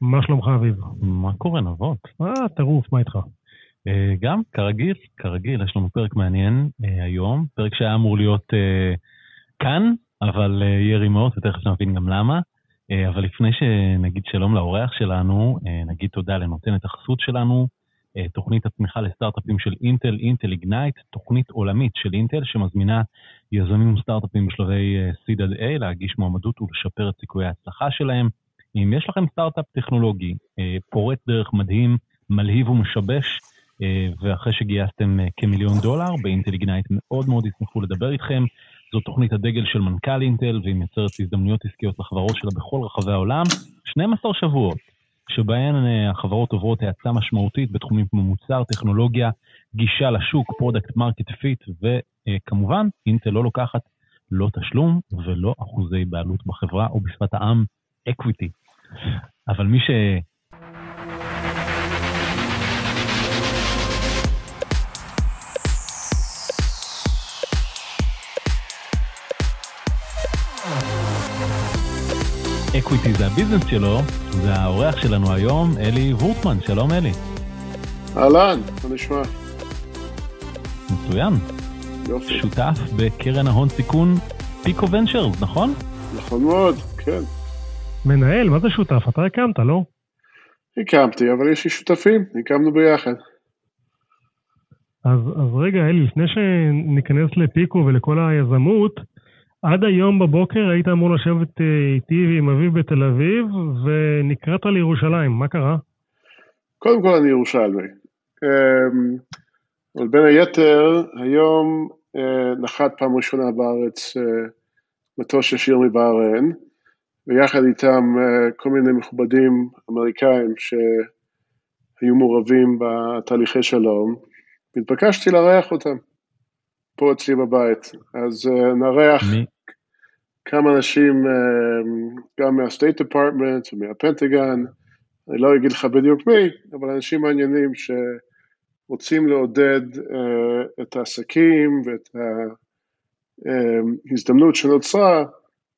מה שלומך אביב? מה קורה נבות? אה, טירוף, מה איתך? אה, גם, כרגיל, כרגיל, יש לנו פרק מעניין אה, היום, פרק שהיה אמור להיות אה, כאן, אבל יהיה רימוט, ותכף נבין גם למה. אבל לפני שנגיד שלום לאורח שלנו, נגיד תודה לנותנת החסות שלנו, תוכנית התמיכה לסטארט-אפים של אינטל, אינטל איגנייט, תוכנית עולמית של אינטל שמזמינה יזמים וסטארט-אפים בשלבי C עד A להגיש מועמדות ולשפר את סיכויי ההצלחה שלהם. אם יש לכם סטארט-אפ טכנולוגי פורץ דרך מדהים, מלהיב ומשבש, ואחרי שגייסתם כמיליון דולר, באינטל Ignite מאוד מאוד ישמחו לדבר איתכם. זו תוכנית הדגל של מנכ"ל אינטל, והיא מייצרת הזדמנויות עסקיות לחברות שלה בכל רחבי העולם. 12 שבועות שבהן אה, החברות עוברות האצה משמעותית בתחומים כמו מוצר, טכנולוגיה, גישה לשוק, product market fit, וכמובן, אינטל לא לוקחת לא תשלום ולא אחוזי בעלות בחברה, או בשפת העם, equity. אבל מי ש... equity זה הביזנס שלו, זה האורח שלנו היום, אלי וורטמן. שלום אלי. אהלן, מה נשמע? מצוין. יופי. שותף בקרן ההון סיכון פיקו ונצ'רס, נכון? נכון מאוד, כן. מנהל, מה זה שותף? אתה הקמת, לא? הקמתי, אבל יש לי שותפים, הקמנו ביחד. אז, אז רגע, אלי, לפני שניכנס לפיקו ולכל היזמות, עד היום בבוקר היית אמור לשבת אה, איתי ועם אביב בתל אביב, ונקראת לירושלים, מה קרה? קודם כל אני ירושלמי. אמ, אבל בין היתר, היום אה, נחת פעם ראשונה בארץ אה, מטוס ישיר מבהרן, ויחד איתם כל מיני מכובדים אמריקאים שהיו מעורבים בתהליכי שלום, והתבקשתי לארח אותם. פה אצלי בבית, אז uh, נארח כמה אנשים uh, גם מה-State Department ומהפנטגן, אני לא אגיד לך בדיוק מי, אבל אנשים מעניינים שרוצים לעודד uh, את העסקים ואת ההזדמנות שנוצרה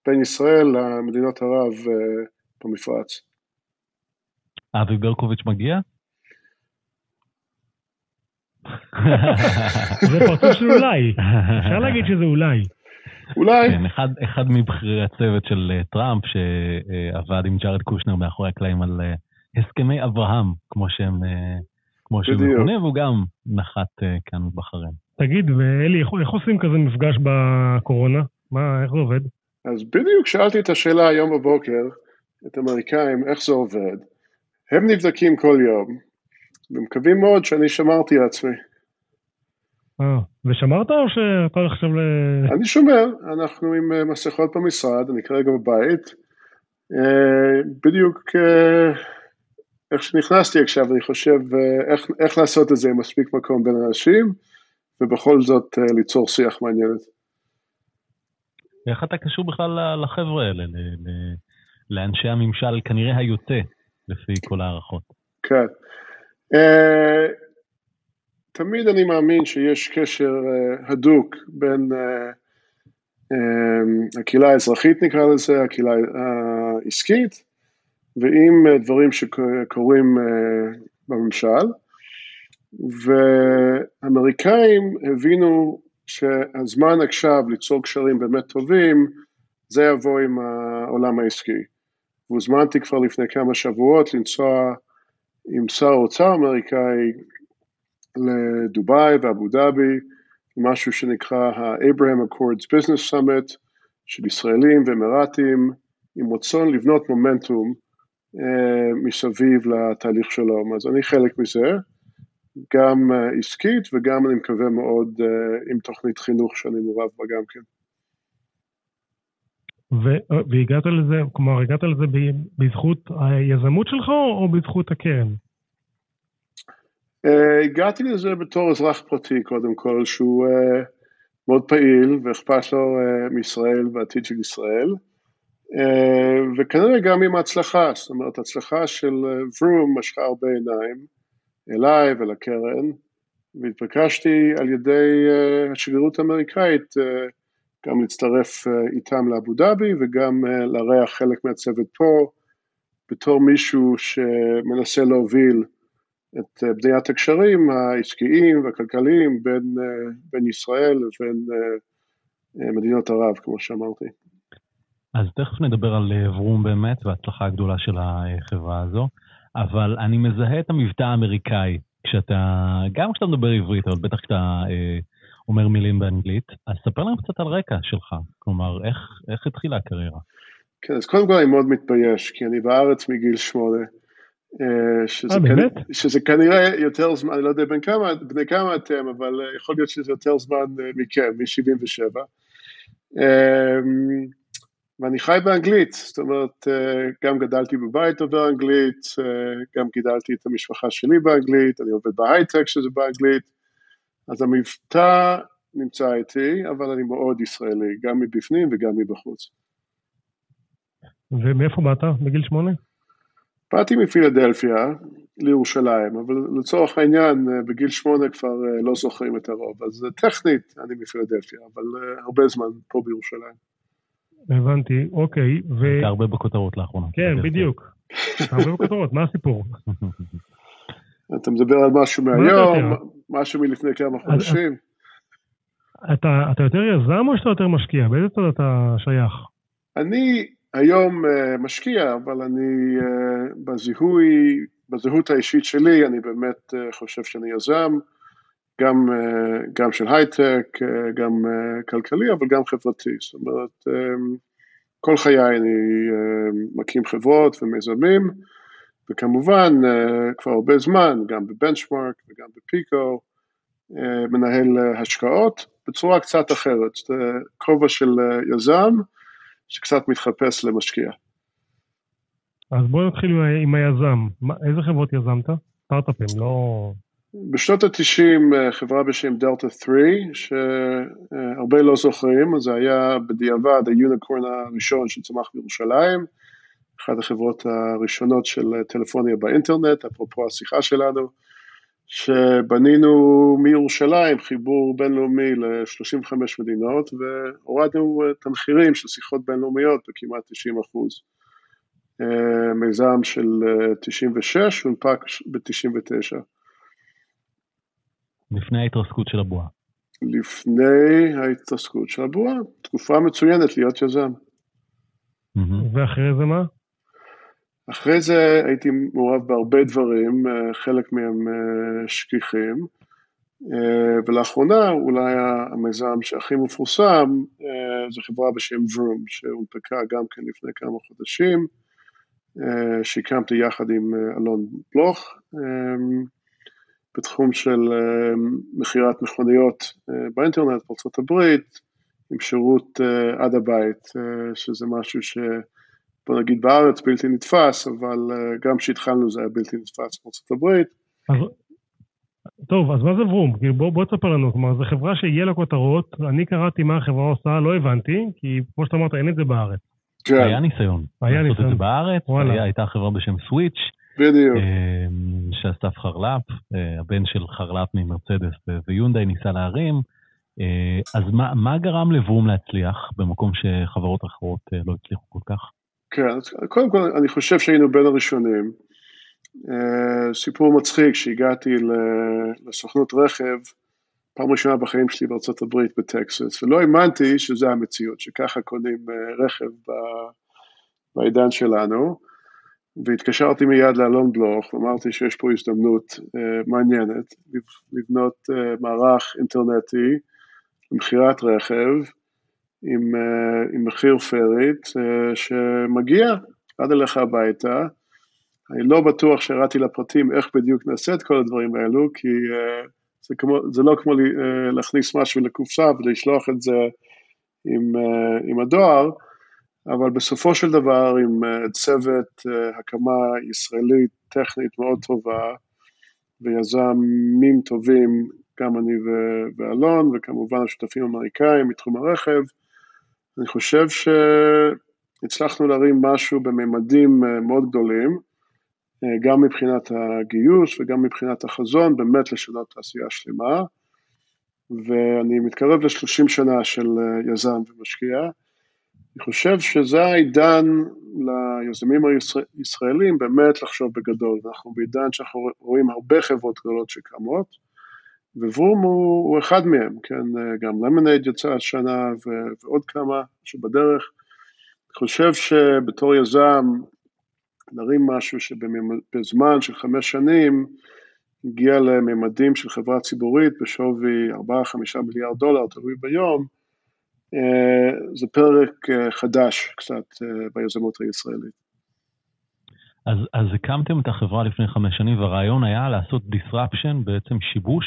בין ישראל למדינות ערב uh, במפרץ. אבי ברקוביץ' מגיע? זה פרצוף של אולי, אפשר להגיד שזה אולי. אולי. כן, אחד, אחד מבכירי הצוות של uh, טראמפ, שעבד עם ג'ארד קושנר מאחורי הקלעים על uh, הסכמי אברהם, כמו שהם, uh, כמו שהם מכונים, והוא גם נחת uh, כאן בבחריין. תגיד, ואלי, איך, איך עושים כזה מפגש בקורונה? מה, איך זה עובד? אז בדיוק שאלתי את השאלה היום בבוקר, את האמריקאים, איך זה עובד. הם נבדקים כל יום, ומקווים מאוד שאני שמרתי לעצמי. אה, ושמרת או שאתה עכשיו ל... אני שומר, אנחנו עם אה, מסכות במשרד, אני כרגע בבית. אה, בדיוק איך שנכנסתי עכשיו, אני חושב איך, איך לעשות את זה עם מספיק מקום בין אנשים, ובכל זאת ליצור שיח מעניינת. איך אתה קשור בכלל לחבר'ה האלה, לאנשי הממשל כנראה היוצא, לפי כל ההערכות? כן. Uh, תמיד אני מאמין שיש קשר uh, הדוק בין um, הקהילה האזרחית נקרא לזה, הקהילה העסקית, ועם דברים שקורים בממשל, ואמריקאים הבינו שהזמן עכשיו ליצור קשרים באמת טובים, זה יבוא עם העולם העסקי. והוזמנתי כבר לפני כמה שבועות לנסוע עם שר האוצר האמריקאי לדובאי ואבו דאבי, משהו שנקרא ה-Abraham Accords Business Summit של ישראלים ואמירתים, עם רצון לבנות מומנטום אה, מסביב לתהליך שלום. אז אני חלק מזה, גם אה, עסקית וגם אני מקווה מאוד אה, עם תוכנית חינוך שאני מעורב בה גם כן. והגעת לזה, כלומר, הגעת לזה בזכות היזמות שלך או בזכות הקרן? Uh, הגעתי לזה בתור אזרח פרטי קודם כל, שהוא uh, מאוד פעיל ואכפת לו uh, מישראל והעתיד של ישראל, uh, וכנראה גם עם ההצלחה, זאת אומרת, הצלחה של ורום משכה הרבה עיניים אליי ולקרן, והתבקשתי על ידי uh, השגרירות האמריקאית uh, גם להצטרף אה, איתם לאבו דאבי וגם אה, לארח חלק מהצוות פה בתור מישהו שמנסה להוביל את בניית הקשרים העסקיים והכלכליים בין, בין ישראל לבין מדינות ערב, כמו שאמרתי. אז תכף נדבר על ורום באמת וההצלחה הגדולה של החברה הזו, אבל אני מזהה את המבטא האמריקאי כשאתה, גם כשאתה מדבר עברית, אבל בטח כשאתה אה, אומר מילים באנגלית, אז ספר לנו קצת על רקע שלך, כלומר, איך, איך התחילה הקריירה? כן, אז קודם כל אני מאוד מתבייש, כי אני בארץ מגיל שמונה. אה, שזה, 아, באמת? כנ... שזה כנראה יותר זמן, אני לא יודע בין כמה, בני כמה אתם, אבל אה, יכול להיות שזה יותר זמן אה, מכם, מ-77. ואני חי באנגלית, זאת אומרת, גם גדלתי בבית דובר אנגלית, גם גידלתי את המשפחה שלי באנגלית, אני עובד בהייטק שזה באנגלית, אז המבטא נמצא איתי, אבל אני מאוד ישראלי, גם מבפנים וגם מבחוץ. ומאיפה באת בגיל שמונה? באתי מפילדלפיה לירושלים, אבל לצורך העניין בגיל שמונה כבר לא זוכרים את הרוב, אז טכנית אני מפילדלפיה, אבל הרבה זמן פה בירושלים. הבנתי, אוקיי. ו... הייתה הרבה בכותרות לאחרונה. כן, בדיוק. הרבה בכותרות, מה הסיפור? אתה מדבר על משהו מהיום, משהו מלפני כמה חודשים? אתה, אתה יותר יזם או שאתה יותר משקיע? באיזה צד אתה שייך? אני היום uh, משקיע, אבל אני uh, בזיהוי, בזהות האישית שלי, אני באמת uh, חושב שאני יזם, גם, uh, גם של הייטק, uh, גם uh, כלכלי, אבל גם חברתי. זאת אומרת, כל חיי אני מקים חברות ומיזמים, וכמובן כבר הרבה זמן, גם בבנצ'מארק וגם בפיקו, מנהל השקעות בצורה קצת אחרת, זה כובע של יזם, שקצת מתחפש למשקיע. אז בואו נתחיל עם היזם. איזה חברות יזמת? סטארט-אפים, לא... בשנות ה-90 אה, חברה בשם דלתה 3, שהרבה לא זוכרים, זה היה בדיעבד היוניקורן הראשון שצמח בירושלים, אחת החברות הראשונות של טלפוניה באינטרנט, אפרופו השיחה שלנו, שבנינו מירושלים חיבור בינלאומי ל-35 מדינות והורדנו את המחירים של שיחות בינלאומיות בכמעט 90 אחוז. אה, מיזם של 96 אה, הונפק ב-99. לפני ההתרסקות של הבועה. לפני ההתרסקות של הבועה, תקופה מצוינת להיות יזם. ואחרי זה מה? אחרי זה הייתי מעורב בהרבה דברים, אה, חלק מהם אה, שכיחים, אה, ולאחרונה אולי המיזם שהכי מפורסם זו חברה בשם ורום, שהונפקה גם כן לפני כמה חודשים, שהקמתי יחד עם אלון בלוך, בתחום של מכירת מכוניות באינטרנט בארה"ב, עם שירות עד הבית, שזה משהו ש... בוא נגיד בארץ בלתי נתפס, אבל אה, גם כשהתחלנו זה היה בלתי נתפס בארצות הברית. אז, טוב, אז מה זה ורום? בוא, בוא תספר לנו, כלומר, זו חברה שיהיה לה כותרות, אני קראתי מה החברה עושה, לא הבנתי, כי כמו שאתה אמרת, אין את זה בארץ. כן. היה ניסיון. היה ניסיון. לעשות את זה בארץ, היה, הייתה חברה בשם סוויץ'. בדיוק. אה, שאסף חרל"פ, אה, הבן של חרל"פ ממרצדס ויונדאי ניסה להרים. אז מה, מה גרם לברום להצליח במקום שחברות אחרות לא הצליחו כל כך? כן, אז קודם כל אני חושב שהיינו בין הראשונים. אה, סיפור מצחיק שהגעתי לסוכנות רכב, פעם ראשונה בחיים שלי בארצות הברית בטקסס, ולא האמנתי שזה המציאות, שככה קונים אה, רכב בעידן שלנו, והתקשרתי מיד לאלון בלוך, ואמרתי שיש פה הזדמנות אה, מעניינת לבנות מערך אינטרנטי למכירת רכב, עם, אה, עם מחיר פרית אה, שמגיע עד אליך הביתה. אני לא בטוח שהראתי לפרטים איך בדיוק נעשה את כל הדברים האלו, כי אה, זה, כמו, זה לא כמו להכניס משהו לקופסה ולשלוח את זה עם, עם הדואר, אבל בסופו של דבר עם צוות הקמה ישראלית טכנית מאוד טובה ויזמים טובים, גם אני ואלון, וכמובן השותפים האמריקאים מתחום הרכב, אני חושב שהצלחנו להרים משהו בממדים אה, מאוד גדולים, אה, גם מבחינת הגיוס וגם מבחינת החזון, באמת לשנות תעשייה שלמה, ואני מתקרב ל-30 שנה של אה, יזם ומשקיע, אני חושב שזה העידן ליזמים הישראלים באמת לחשוב בגדול. אנחנו בעידן שאנחנו רואים הרבה חברות גדולות שקמות, וברום הוא, הוא אחד מהם, כן, גם למונייד יצא השנה ועוד כמה שבדרך. אני חושב שבתור יזם, נרים משהו שבזמן של חמש שנים, הגיע לממדים של חברה ציבורית בשווי 4-5 מיליארד דולר, תלוי ביום, זה פרק אה, חדש קצת אה, ביזמות הישראלית. אז, אז הקמתם את החברה לפני חמש שנים, והרעיון היה לעשות disruption, בעצם שיבוש,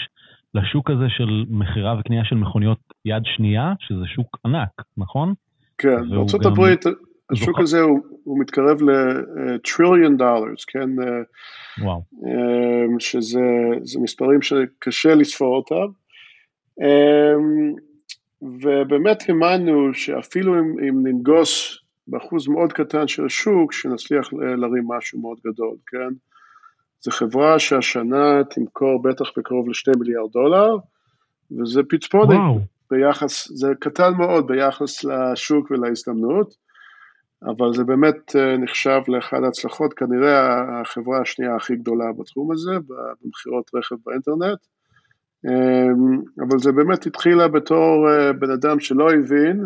לשוק הזה של מכירה וקנייה של מכוניות יד שנייה, שזה שוק ענק, נכון? כן, בארה"ב השוק הזה הוא, הוא מתקרב לטריליון דולרס, כן? וואו. שזה מספרים שקשה לספור אותם. ובאמת האמנו שאפילו אם, אם ננגוס באחוז מאוד קטן של השוק, שנצליח להרים משהו מאוד גדול, כן? זו חברה שהשנה תמכור בטח בקרוב לשתי מיליארד דולר, וזה פצפונת ביחס, זה קטן מאוד ביחס לשוק ולהזדמנות, אבל זה באמת אה, נחשב לאחד ההצלחות, כנראה החברה השנייה הכי גדולה בתחום הזה, במכירות רכב באינטרנט. אמ, אבל זה באמת התחילה בתור אה, בן אדם שלא הבין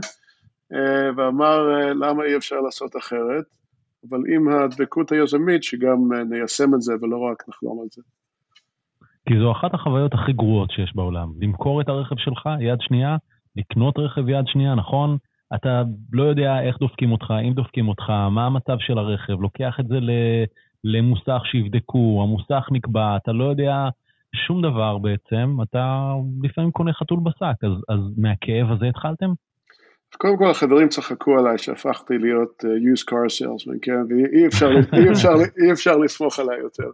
אה, ואמר אה, למה אי אפשר לעשות אחרת, אבל עם הדבקות היזמית שגם ניישם את זה ולא רק נחלום על זה. כי זו אחת החוויות הכי גרועות שיש בעולם, למכור את הרכב שלך יד שנייה, לקנות רכב יד שנייה, נכון? אתה לא יודע איך דופקים אותך, אם דופקים אותך, מה המצב של הרכב, לוקח את זה למוסך שיבדקו, המוסך נקבע, אתה לא יודע שום דבר בעצם, אתה לפעמים קונה חתול בשק, אז, אז מהכאב הזה התחלתם? קודם כל החברים צחקו עליי שהפכתי להיות uh, used car salesman, כן, ואי אפשר, אי אפשר, אי אפשר לסמוך עליי יותר.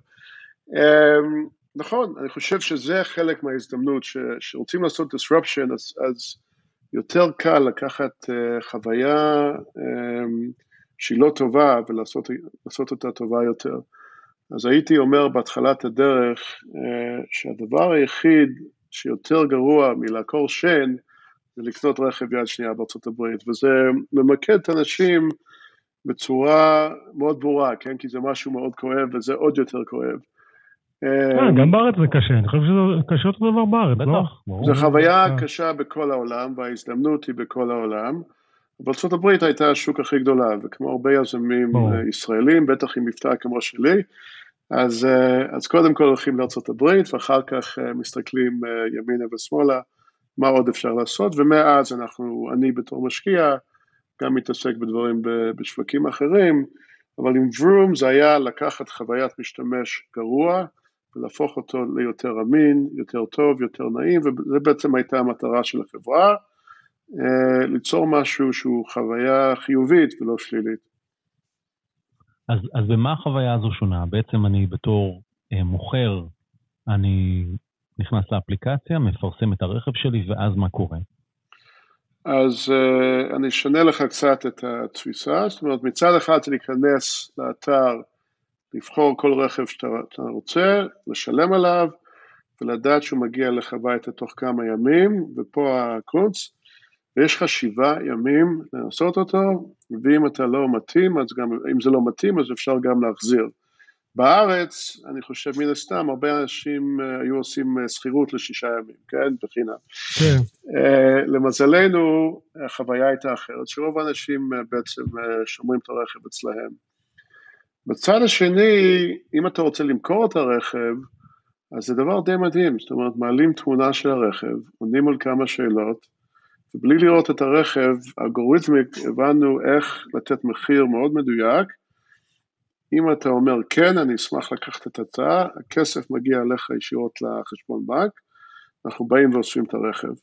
Um, נכון, אני חושב שזה חלק מההזדמנות, שרוצים לעשות disruption, אז, אז יותר קל לקחת uh, חוויה um, שהיא לא טובה ולעשות אותה טובה יותר. אז הייתי אומר בהתחלת הדרך אה, שהדבר היחיד שיותר גרוע מלעקור שן זה לקנות רכב יד שנייה בארצות הברית, וזה ממקד את האנשים בצורה מאוד ברורה, כן? כי זה משהו מאוד כואב וזה עוד יותר כואב. אה, גם בארץ זה קשה, אני חושב שזה קשה אותו דבר בארץ, לא? זו חוויה אה. קשה בכל העולם וההזדמנות היא בכל העולם. בארצות הברית הייתה השוק הכי גדולה, וכמו הרבה יזמים ישראלים, בטח עם מבטא כמו שלי, אז, אה, אז קודם כל הולכים לארה"ב ואחר כך אה, מסתכלים אה, ימינה ושמאלה מה עוד אפשר לעשות ומאז אנחנו, אני בתור משקיע גם מתעסק בדברים בשווקים אחרים אבל עם ורום זה היה לקחת חוויית משתמש גרוע ולהפוך אותו ליותר אמין, יותר טוב, יותר נעים וזה בעצם הייתה המטרה של החברה ליצור משהו שהוא חוויה חיובית ולא שלילית. אז, אז במה החוויה הזו שונה? בעצם אני בתור אה, מוכר, אני נכנס לאפליקציה, מפרסם את הרכב שלי, ואז מה קורה? אז uh, אני אשנה לך קצת את התפיסה, זאת אומרת מצד אחד להיכנס לאתר, לבחור כל רכב שאתה רוצה, לשלם עליו ולדעת שהוא מגיע לך הביתה תוך כמה ימים, ופה הקונץ, ויש לך שבעה ימים לנסות אותו, ואם אתה לא מתאים, אז גם, אם זה לא מתאים, אז אפשר גם להחזיר. בארץ, אני חושב מן הסתם, הרבה אנשים uh, היו עושים uh, שכירות לשישה ימים, כן? בחינם. כן. Uh, למזלנו, החוויה הייתה אחרת, שרוב האנשים בעצם שומרים את הרכב אצלהם. בצד השני, אם אתה רוצה למכור את הרכב, אז זה דבר די מדהים, זאת אומרת, מעלים תמונה של הרכב, עונים על כמה שאלות, ובלי לראות את הרכב, אלגוריתמיק, הבנו איך לתת מחיר מאוד מדויק. אם אתה אומר כן, אני אשמח לקחת את ההצעה, הכסף מגיע אליך ישירות לחשבון בנק, אנחנו באים ואוספים את הרכב.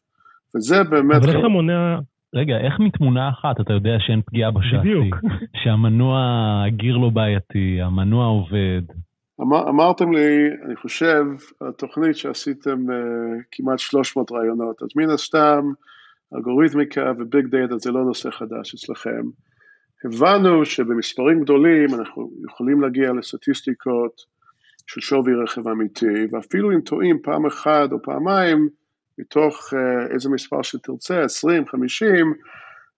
וזה באמת... אבל איך אתה מונע... רגע, איך מתמונה אחת אתה יודע שאין פגיעה בשאסי? בדיוק. שהמנוע, הגיר לא בעייתי, המנוע עובד. אמר, אמרתם לי, אני חושב, התוכנית שעשיתם uh, כמעט 300 רעיונות, אז מן הסתם, אלגוריתמיקה וביג דאטה זה לא נושא חדש אצלכם. הבנו שבמספרים גדולים אנחנו יכולים להגיע לסטטיסטיקות של שווי רכב אמיתי, ואפילו אם טועים פעם אחת או פעמיים, מתוך אה, איזה מספר שתרצה, 20, 50,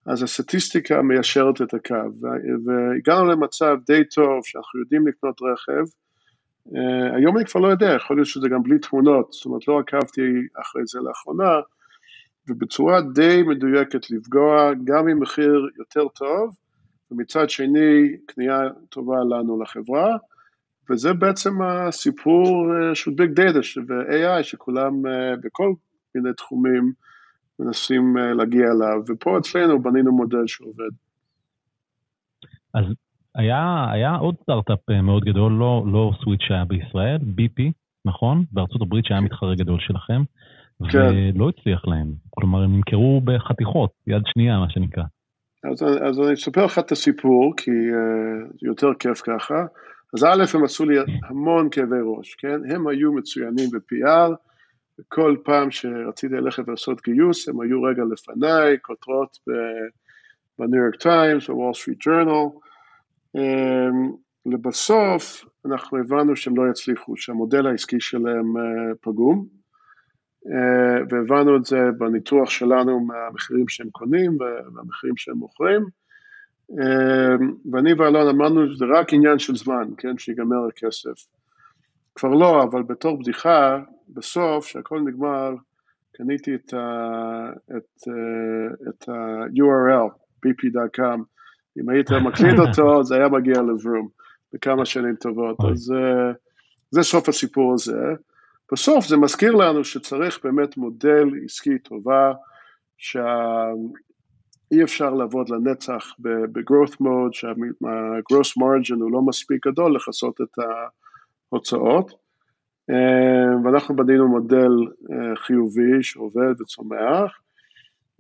אז הסטטיסטיקה מיישרת את הקו, והגענו למצב די טוב שאנחנו יודעים לקנות רכב, Uh, היום אני כבר לא יודע, יכול להיות שזה גם בלי תמונות, זאת אומרת לא עקבתי אחרי זה לאחרונה, ובצורה די מדויקת לפגוע גם עם מחיר יותר טוב, ומצד שני קנייה טובה לנו לחברה, וזה בעצם הסיפור uh, של ביג דאטה ו-AI שכולם uh, בכל מיני תחומים מנסים uh, להגיע אליו, ופה אצלנו בנינו מודל שעובד. אז היה, היה עוד סטארט-אפ אה, מאוד גדול, לא, לא סוויץ' שהיה בישראל, BP, נכון? בארצות הברית שהיה מתחרה גדול שלכם, כן. ולא הצליח להם. כלומר, הם נמכרו בחתיכות, יד שנייה, מה שנקרא. אז, אז אני אספר לך את הסיפור, כי uh, יותר כיף ככה. אז א', הם עשו לי המון כאבי ראש, כן? הם היו מצוינים ב-PR, וכל פעם שרציתי ללכת לעשות גיוס, הם היו רגע לפניי, כותרות בניו יורק טיימס, בוול סטריט ג'ורנל, אמ, לבסוף אנחנו הבנו שהם לא יצליחו, שהמודל העסקי שלהם אה, פגום, והבנו את זה בניתוח שלנו מהמחירים שהם קונים והמחירים שהם מוכרים, אמ, ואני ואלון אמרנו שזה רק עניין של זמן, כן, שיגמר הכסף. כבר לא, אבל בתור בדיחה, בסוף, כשהכל נגמר, קניתי את ה-URL, אה, bp.com, אם היית מקליט אותו, זה היה מגיע לברום בכמה שנים טובות. אז זה סוף הסיפור הזה. בסוף זה מזכיר לנו שצריך באמת מודל עסקי טובה, שאי אפשר לעבוד לנצח ב-growth mode, שה-gross margin הוא לא מספיק גדול לכסות את ההוצאות. ואנחנו בנינו מודל אה, חיובי שעובד וצומח.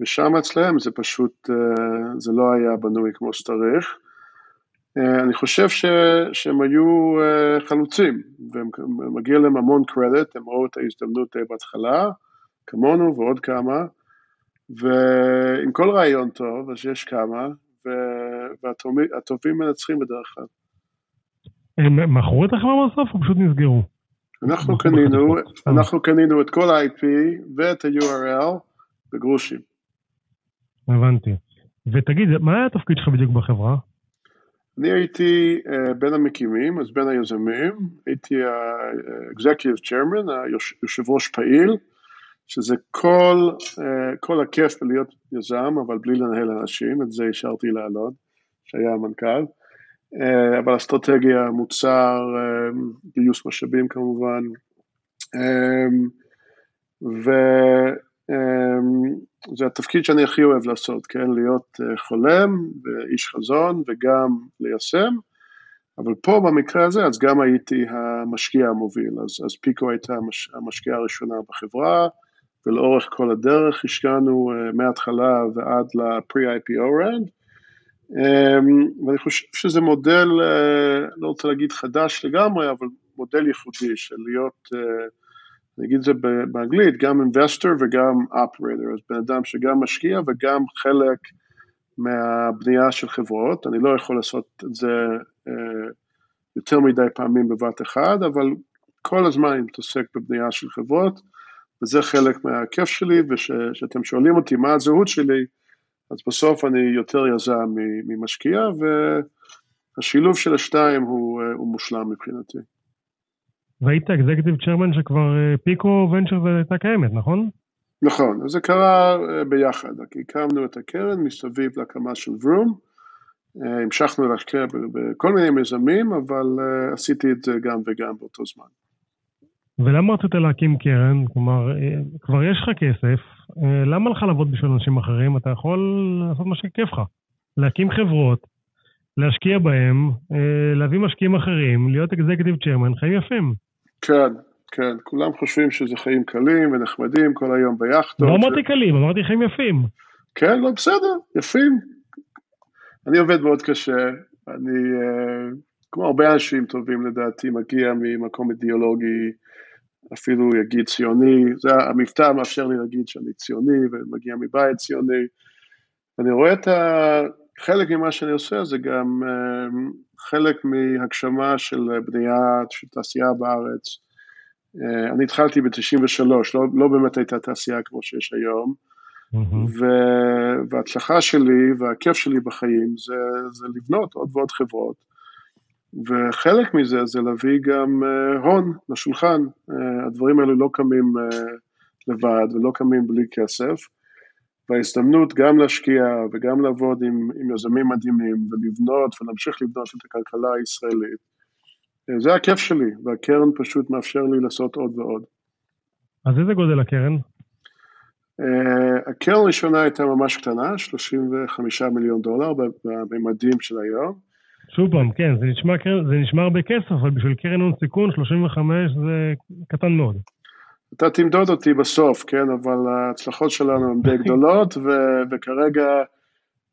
ושם אצלם זה פשוט, אה, זה לא היה בנוי כמו שצריך. אה, אני חושב ש, שהם היו אה, חלוצים, ומגיע להם המון קרדיט, הם ראו את ההזדמנות בהתחלה, כמונו ועוד כמה, ועם כל רעיון טוב, אז יש כמה, והטובים מנצחים בדרך כלל. הם מכרו את החברה בסוף או פשוט נסגרו? אנחנו קנינו, אנחנו קנינו את כל ה-IP ואת ה-URL בגרושים. הבנתי. ותגיד, מה היה התפקיד שלך בדיוק בחברה? אני הייתי uh, בין המקימים, אז בין היזמים, הייתי ה-executive chairman, היושב ראש פעיל, שזה כל, uh, כל הכיף בלהיות יזם, אבל בלי לנהל אנשים, את זה השארתי לאלון, שהיה המנכ"ל. Uh, אבל אסטרטגיה, מוצר, גיוס משאבים כמובן. ו... Um, זה התפקיד שאני הכי אוהב לעשות, כן, להיות אה, חולם ואיש חזון וגם ליישם, אבל פה במקרה הזה אז גם הייתי המשקיע המוביל, אז, אז פיקו הייתה המש, המשקיעה הראשונה בחברה, ולאורך כל הדרך השקענו uh, מההתחלה ועד ל-pre-IPO rand, um, ואני חושב שזה מודל, uh, לא רוצה להגיד חדש לגמרי, אבל מודל ייחודי של להיות uh, אני אגיד את זה באנגלית, גם investor וגם operator, אז בן אדם שגם משקיע וגם חלק מהבנייה של חברות, אני לא יכול לעשות את זה אה, יותר מדי פעמים בבת אחד, אבל כל הזמן אני מתעסק בבנייה של חברות, וזה חלק מהכיף שלי, וכשאתם שואלים אותי מה הזהות שלי, אז בסוף אני יותר יזם ממשקיע, והשילוב של השתיים הוא, אה, הוא מושלם מבחינתי. והיית אקזקטיב צ'רמן שכבר אה, פיקו ונצ'ר הייתה קיימת, נכון? נכון, זה קרה אה, ביחד, הקמנו את הקרן מסביב להקמה של ורום, אה, המשכנו להשקיע בכל מיני מיזמים, אבל עשיתי את זה גם וגם באותו זמן. ולמה רצית להקים קרן? כלומר, כבר יש לך כסף, למה לך לעבוד בשביל אנשים אחרים? אתה יכול לעשות מה שכיף לך. להקים חברות, להשקיע בהם, להביא משקיעים אחרים, להיות אקזקטיב צ'רמן, חיים יפים. כן, כן, כולם חושבים שזה חיים קלים ונחמדים כל היום ביאכטות. לא אמרתי קלים, אמרתי חיים יפים. כן, לא, בסדר, יפים. אני עובד מאוד קשה, אני, uh, כמו הרבה אנשים טובים לדעתי, מגיע ממקום אידיאולוגי, אפילו יגיד ציוני, זה המבטא מאפשר לי להגיד שאני ציוני ומגיע מבית ציוני. אני רואה את ה... חלק ממה שאני עושה זה גם uh, חלק מהגשמה של בנייה של תעשייה בארץ. Uh, אני התחלתי ב-93, לא, לא באמת הייתה תעשייה כמו שיש היום, Mm-hmm. וההצלחה שלי והכיף שלי בחיים זה, זה לבנות עוד ועוד חברות, וחלק מזה זה להביא גם הון לשולחן. הדברים האלו לא קמים לבד ולא קמים בלי כסף. וההזדמנות גם להשקיע וגם לעבוד עם, עם יזמים מדהימים ולבנות ולהמשיך לבנות את הכלכלה הישראלית, זה הכיף שלי, והקרן פשוט מאפשר לי לעשות עוד ועוד. אז איזה גודל הקרן? Uh, הקרן הראשונה הייתה ממש קטנה, 35 מיליון דולר בממדים של היום. שוב פעם, כן, זה נשמע, זה נשמע הרבה כסף, אבל בשביל קרן הון סיכון, 35 זה קטן מאוד. אתה תמדוד אותי בסוף, כן, אבל ההצלחות שלנו הן די גדולות, ו- וכרגע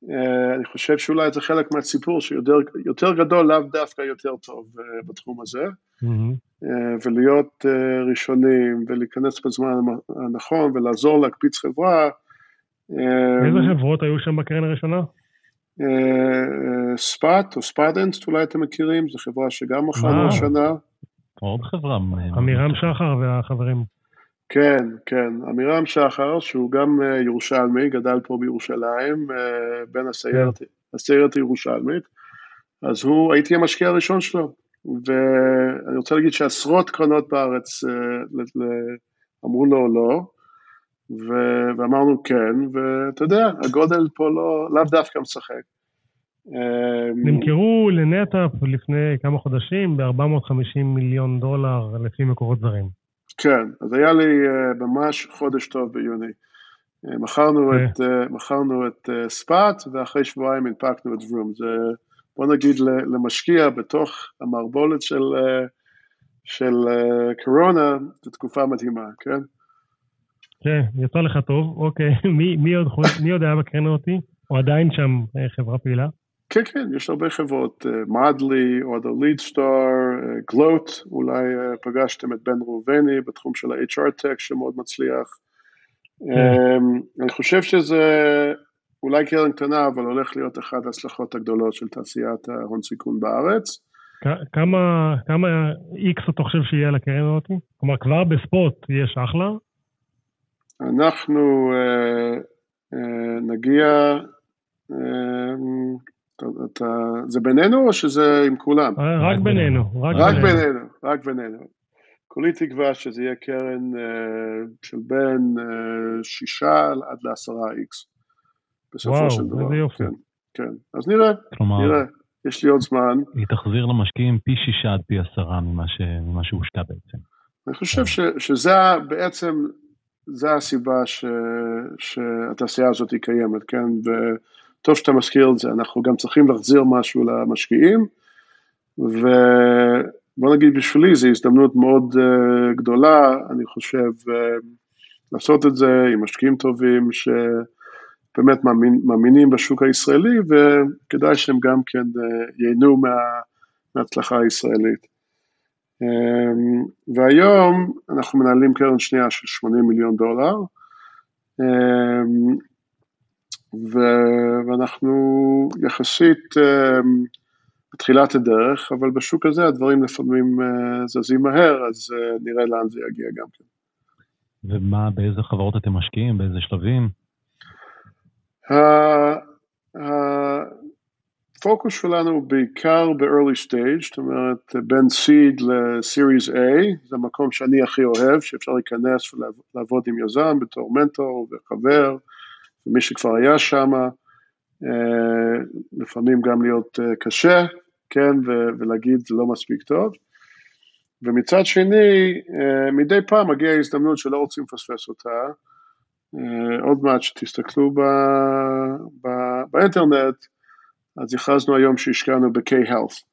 אה, אני חושב שאולי זה חלק מהסיפור שיותר גדול, לאו דווקא יותר טוב אה, בתחום הזה, mm-hmm. ולהיות ראשונים ולהיכנס בזמן הנכון ולעזור להקפיץ חברה. איזה חברות היו שם בקרן הראשונה? Spot או Spotinst, אולי אתם מכירים, זו חברה שגם מכרנו השנה. עוד חברה. עמירם שחר והחברים. כן, כן, עמירם שחר, שהוא גם אה, ירושלמי, גדל פה בירושלים, אה, בן הסיירת, הסיירת הירושלמית, אז הוא, הייתי המשקיע הראשון שלו, ואני רוצה להגיד שעשרות קרנות בארץ אה, אמרו לו לא, ואמרנו כן, ואתה יודע, הגודל פה לא, לאו דווקא משחק. נמכרו לנטאפ לפני כמה חודשים ב-450 מיליון דולר לפי מקורות זרים. כן, אז היה לי uh, ממש חודש טוב ביוני. Uh, מכרנו, okay. את, uh, מכרנו את uh, ספאט, ואחרי שבועיים הנפקנו את ורום. זה, בוא נגיד, למשקיע בתוך המערבולת של, של קורונה, זו תקופה מדהימה, כן? כן, יצא לך טוב, אוקיי. מי, מי, עוד, מי עוד היה בקרן אותי? או עדיין שם חברה פעילה? כן, כן, יש הרבה חברות, מדלי, או ליד סטאר, גלוט, אולי אה, פגשתם את בן ראובני בתחום של ה-HR Tech שמאוד מצליח. אמ, אני חושב שזה אולי קרן קטנה, אבל הולך להיות אחת ההצלחות הגדולות של תעשיית ההון סיכון בארץ. כמה, כמה איקס אתה חושב שיהיה לקרן הזאת? כלומר, כבר בספוט יש אחלה? אנחנו uh, uh, נגיע, uh, אתה, זה בינינו או שזה עם כולם? אה, רק בינינו. רק, רק בינינו. בינינו, רק בינינו. כולי תקווה שזה יהיה קרן uh, של בין uh, שישה עד לעשרה איקס. בסופו וואו, של דבר. וואו, איזה יופי. כן, כן. אז נראה, כלומר, נראה. יש לי עוד זמן. היא תחזיר למשקיעים פי שישה עד פי עשרה ממה, ש... ממה שהושקע בעצם. אני חושב ש, שזה בעצם, זה הסיבה ש, שהתעשייה הזאת היא קיימת, כן? ו... טוב שאתה מזכיר את זה, אנחנו גם צריכים להחזיר משהו למשקיעים, ובוא נגיד בשבילי זו הזדמנות מאוד uh, גדולה, אני חושב, uh, לעשות את זה עם משקיעים טובים שבאמת מאמין, מאמינים בשוק הישראלי, וכדאי שהם גם כן uh, ייהנו מה, מההצלחה הישראלית. Um, והיום אנחנו מנהלים קרן שנייה של 80 מיליון דולר. Um, ואנחנו יחסית uh, בתחילת הדרך, אבל בשוק הזה הדברים לפעמים uh, זזים מהר, אז uh, נראה לאן זה יגיע גם כן. ומה, באיזה חברות אתם משקיעים? באיזה שלבים? הפוקוס שלנו הוא בעיקר ב-early stage, זאת אומרת בין seed ל-series A, זה המקום שאני הכי אוהב, שאפשר להיכנס ולעבוד עם יזם בתור מנטור וחבר. ומי שכבר היה שם, אה, לפעמים גם להיות אה, קשה, כן, ולהגיד זה לא מספיק טוב. ומצד שני, אה, מדי פעם מגיעה הזדמנות שלא רוצים לפספס אותה. עוד מעט שתסתכלו ב, ב, באינטרנט, אז הכרזנו היום שהשקענו ב-K-Health,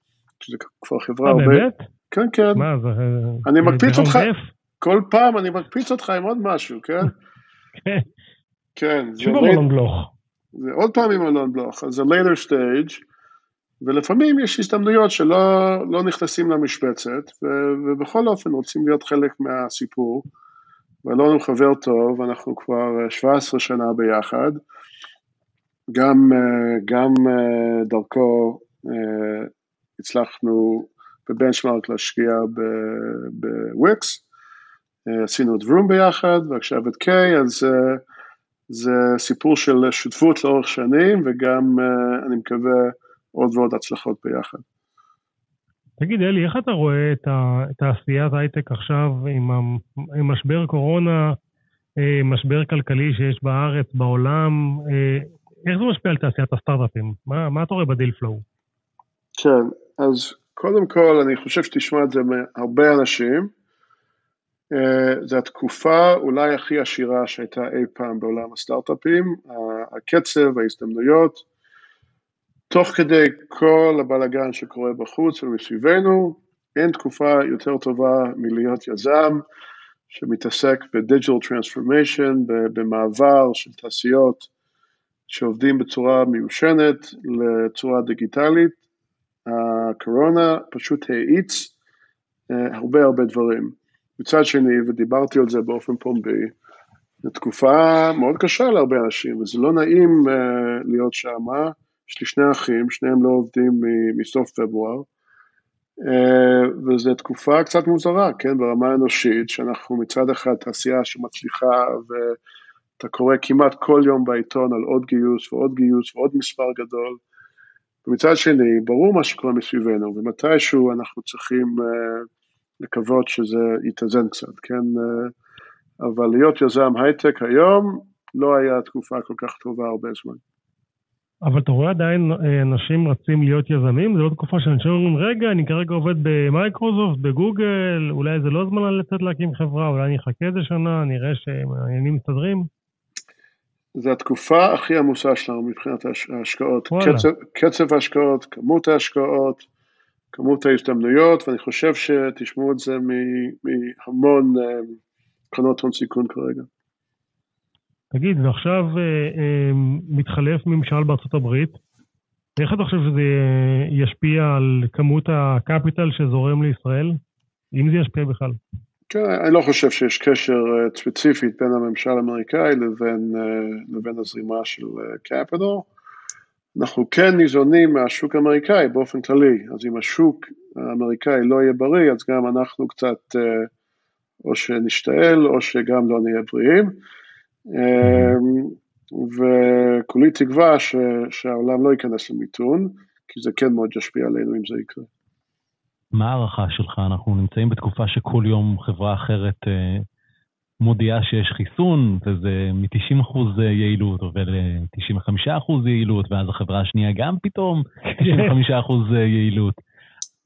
שזה כבר חברה הרבה... באמת? כן, כן. מה, זה... אני מקפיץ אותך, כל פעם אני מקפיץ אותך עם עוד משהו, כן? כן. שוב אלון בלוך. זה עוד פעם עם אלון בלוך, אז זה later stage, ולפעמים יש הזדמנויות שלא לא נכנסים למשבצת, ו, ובכל אופן רוצים להיות חלק מהסיפור. ואלון הוא חבר טוב, אנחנו כבר 17 שנה ביחד, גם, גם דרכו הצלחנו בבנצ'מארק להשקיע בוויקס, עשינו את ורום ביחד, ועכשיו את קיי, אז זה סיפור של שותפות לאורך שנים, וגם, uh, אני מקווה, עוד ועוד הצלחות ביחד. תגיד, אלי, איך אתה רואה את תעשיית הייטק עכשיו עם, עם משבר קורונה, אה, משבר כלכלי שיש בארץ, בעולם? אה, איך זה משפיע על תעשיית הסטארט-אפים? מה, מה אתה רואה בדיל פלואו? כן, אז קודם כל, אני חושב שתשמע את זה מהרבה אנשים. אה, זו התקופה אולי הכי עשירה שהייתה אי פעם בעולם הסטארט-אפים, הקצב, ההזדמנויות, תוך כדי כל הבלאגן שקורה בחוץ ומסביבנו, אין תקופה יותר טובה מלהיות יזם שמתעסק ב-digital transformation, במעבר של תעשיות שעובדים בצורה מיושנת לצורה דיגיטלית. הקורונה פשוט האיץ אה, הרבה הרבה דברים. מצד שני, ודיברתי על זה באופן פומבי, זו תקופה מאוד קשה להרבה אנשים, וזה לא נעים uh, להיות שם. יש לי שני אחים, שניהם לא עובדים מסוף פברואר, uh, וזו תקופה קצת מוזרה, כן, ברמה האנושית, שאנחנו מצד אחד תעשייה שמצליחה, ואתה קורא כמעט כל יום בעיתון על עוד גיוס ועוד גיוס ועוד מספר גדול, ומצד שני, ברור מה שקורה מסביבנו, ומתישהו אנחנו צריכים uh, לקוות שזה יתאזן קצת, כן? Uh, אבל להיות יזם הייטק היום לא היה תקופה כל כך טובה הרבה זמן. אבל אתה רואה עדיין אה, אנשים רצים להיות יזמים? זה לא תקופה שאנשים אומרים, רגע, אני כרגע עובד במייקרוסופט, בגוגל, אולי זה לא זמן לצאת להקים חברה, אולי אני אחכה איזה שנה, נראה שהעניינים מסתדרים? זו התקופה הכי עמוסה שלנו מבחינת ההשקעות. קצב, קצב ההשקעות, כמות ההשקעות, כמות ההזדמנויות, ואני חושב שתשמעו את זה מהמון אה, קרנות הון סיכון כרגע. תגיד, ועכשיו אה, אה, מתחלף ממשל בארצות הברית, איך אתה חושב שזה ישפיע על כמות הקפיטל שזורם לישראל? אם זה ישפיע בכלל. כן, אני לא חושב שיש קשר ספציפית בין הממשל האמריקאי לבין, לבין הזרימה של קפיטל. אנחנו כן ניזונים מהשוק האמריקאי באופן כללי, אז אם השוק האמריקאי לא יהיה בריא, אז גם אנחנו קצת uh, או שנשתעל או שגם לא נהיה בריאים. אמ, וכולי תקווה ש, שהעולם לא ייכנס למיתון, כי זה כן מאוד ישפיע עלינו אם זה יקרה. מה ההערכה שלך? אנחנו נמצאים בתקופה שכל יום חברה אחרת אה, מודיעה שיש חיסון, וזה מ-90% יעילות עובר ל-95% יעילות, ואז החברה השנייה גם פתאום 95% יעילות.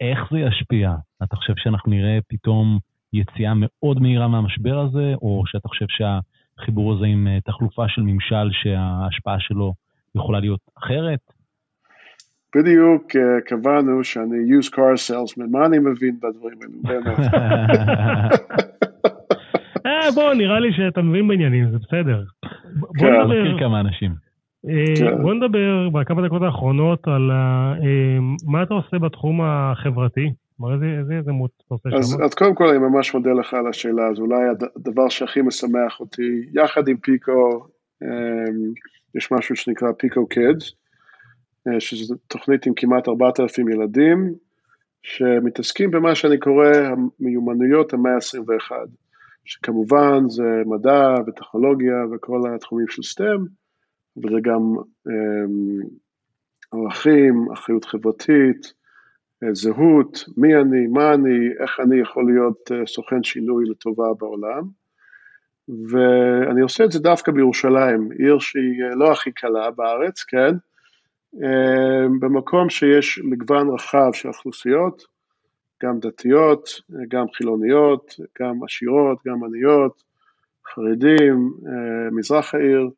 איך זה ישפיע? אתה חושב שאנחנו נראה פתאום יציאה מאוד מהירה מהמשבר הזה, או שאתה חושב שהחיבור הזה עם אה, תחלופה של ממשל שההשפעה שלו יכולה להיות אחרת? בדיוק אה, קבענו שאני used car salesman, מה אני מבין בדברים האלו, באמת. אה, בוא, נראה לי שאתה מבין בעניינים, זה בסדר. כן, אני מכיר כמה אנשים. כן. בוא נדבר בכמה דקות האחרונות על מה אתה עושה בתחום החברתי. כלומר, איזה יזמות אתה עושה שם? אז קודם כל אני ממש מודה לך על השאלה, הזו, אולי הדבר שהכי משמח אותי, יחד עם פיקו, יש משהו שנקרא פיקו קידס, אה, שזו תוכנית עם כמעט 4,000 ילדים, שמתעסקים במה שאני קורא המיומנויות המאה ה-21, שכמובן זה מדע וטכנולוגיה וכל התחומים של סטם, וזה גם אמ, ערכים, אחריות חברתית, אה, זהות, מי אני, מה אני, איך אני יכול להיות אה, סוכן שינוי לטובה בעולם. ואני עושה את זה דווקא בירושלים, עיר שהיא אה, לא הכי קלה בארץ, כן? במקום שיש מגוון רחב של אוכלוסיות, גם דתיות, גם חילוניות, גם עשירות, גם עניות, חרדים, מזרח העיר,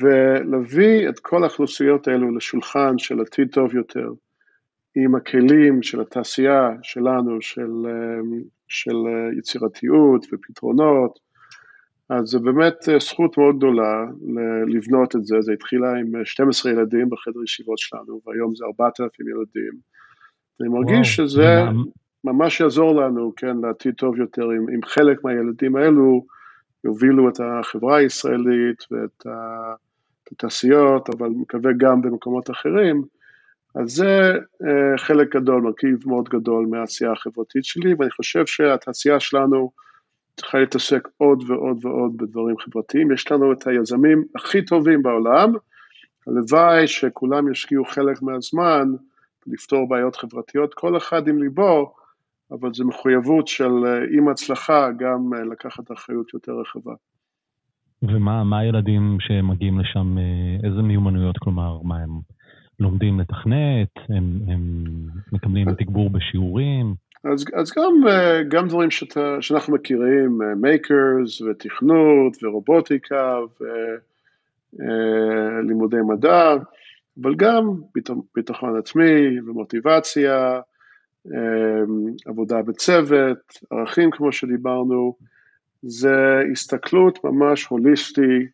ולהביא את כל האוכלוסיות האלו לשולחן של עתיד טוב יותר. עם הכלים של התעשייה שלנו, של, אמ, של יצירתיות ופתרונות, אז זה באמת אה, זכות מאוד גדולה לבנות את זה, זה התחילה עם 12 אה, ילדים בחדר ישיבות שלנו, והיום זה 4,000 ילדים. אני מרגיש וואו, שזה ממש יעזור לנו, כן, לעתיד טוב יותר, אם, אם חלק מהילדים האלו יובילו את החברה הישראלית ואת התעשיות, אבל מקווה גם במקומות אחרים, אז זה uh, חלק גדול, מרכיב מאוד גדול מהעשייה החברתית שלי, ואני חושב שהתעשייה שלנו צריכה להתעסק עוד ועוד ועוד בדברים חברתיים. יש לנו את היזמים הכי טובים בעולם, הלוואי שכולם ישקיעו חלק מהזמן לפתור בעיות חברתיות, כל אחד עם ליבו, אבל זו מחויבות של עם הצלחה גם לקחת אחריות יותר רחבה. ומה הילדים שמגיעים לשם, איזה מיומנויות, כלומר, מה הם לומדים לתכנת, הם, הם מקבלים תגבור בשיעורים? אז, אז גם, גם דברים שאתה, שאנחנו מכירים, מייקרס ותכנות ורובוטיקה ולימודי מדע, אבל גם ביטחון עצמי ומוטיבציה, עבודה בצוות, ערכים כמו שדיברנו, זה הסתכלות ממש הוליסטי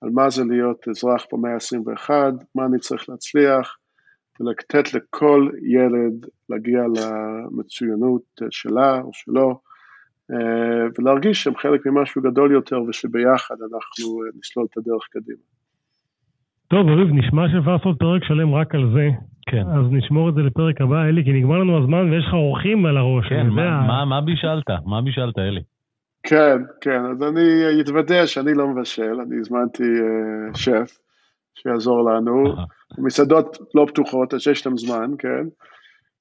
על מה זה להיות אזרח במאה ה-21, מה אני צריך להצליח, ולתת לכל ילד להגיע למצוינות שלה או שלו, ולהרגיש שהם חלק ממשהו גדול יותר ושביחד אנחנו נסלול את הדרך קדימה. טוב, אביב, נשמע שאפשר לעשות פרק שלם רק על זה. כן. אז נשמור את זה לפרק הבא, אלי, כי נגמר לנו הזמן ויש לך אורחים על הראש. כן, מה, מה, מה בישלת? מה בישלת, אלי? כן, כן, אז אני אתוודע שאני לא מבשל, אני הזמנתי uh, שף שיעזור לנו. המסעדות לא פתוחות, אז יש להם זמן, כן?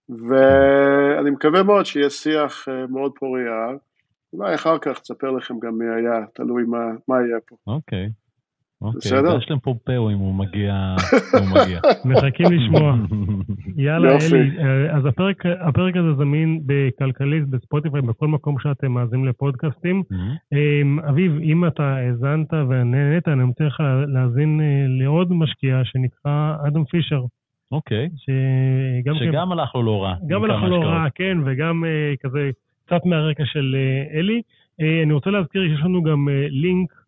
ואני מקווה מאוד שיהיה שיח uh, מאוד פוריה. אולי אחר כך תספר לכם גם מי היה, תלוי מה, מה יהיה פה. אוקיי. Okay. אוקיי, בסדר? יש להם פה פאו אם הוא מגיע. הוא מגיע. מחכים לשמוע. יאללה, אלי, אז הפרק, הפרק הזה זמין בכלכליסט, בספוטיפיי, בכל מקום שאתם מאזינים לפודקאסטים. אביב, אם אתה האזנת ונהנית, אני מציע לך להאזין לעוד משקיע שנקרא אדם פישר. אוקיי. שגם, שגם הלך לו לא רע. גם הלך לו לא רע, כן, וגם כזה קצת מהרקע של אלי. אני רוצה להזכיר שיש לנו גם לינק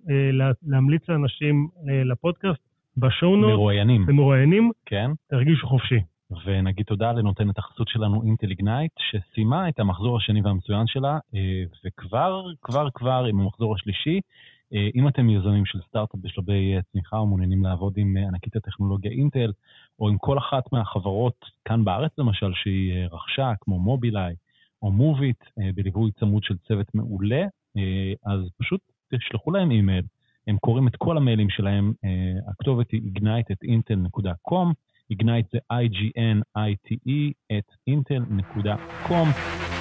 להמליץ לאנשים לפודקאסט בשואונות. מרואיינים. במרואיינים. כן. תרגישו חופשי. ונגיד תודה לנותנת החסות שלנו אינטל איגנייט, שסיימה את המחזור השני והמצוין שלה, וכבר, כבר, כבר עם המחזור השלישי, אם אתם יזמים של סטארט-אפ בשלבי צמיחה או מעוניינים לעבוד עם ענקית הטכנולוגיה אינטל, או עם כל אחת מהחברות כאן בארץ למשל שהיא רכשה, כמו מובילאיי או מוביט, בליווי צמוד של צוות מעולה, אז פשוט תשלחו להם אימייל, הם קוראים את כל המיילים שלהם, uh, הכתובת היא ignite@intel.com, ignite זה I-G-N-I-T-E את intel.com,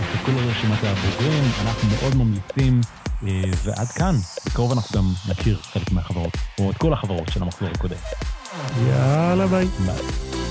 תסתכלו על רשימת הבוגרים, אנחנו מאוד ממליצים, uh, ועד כאן, בקרוב אנחנו גם נכיר חלק מהחברות, או את כל החברות של המחזור הקודם. יאללה ביי. ביי.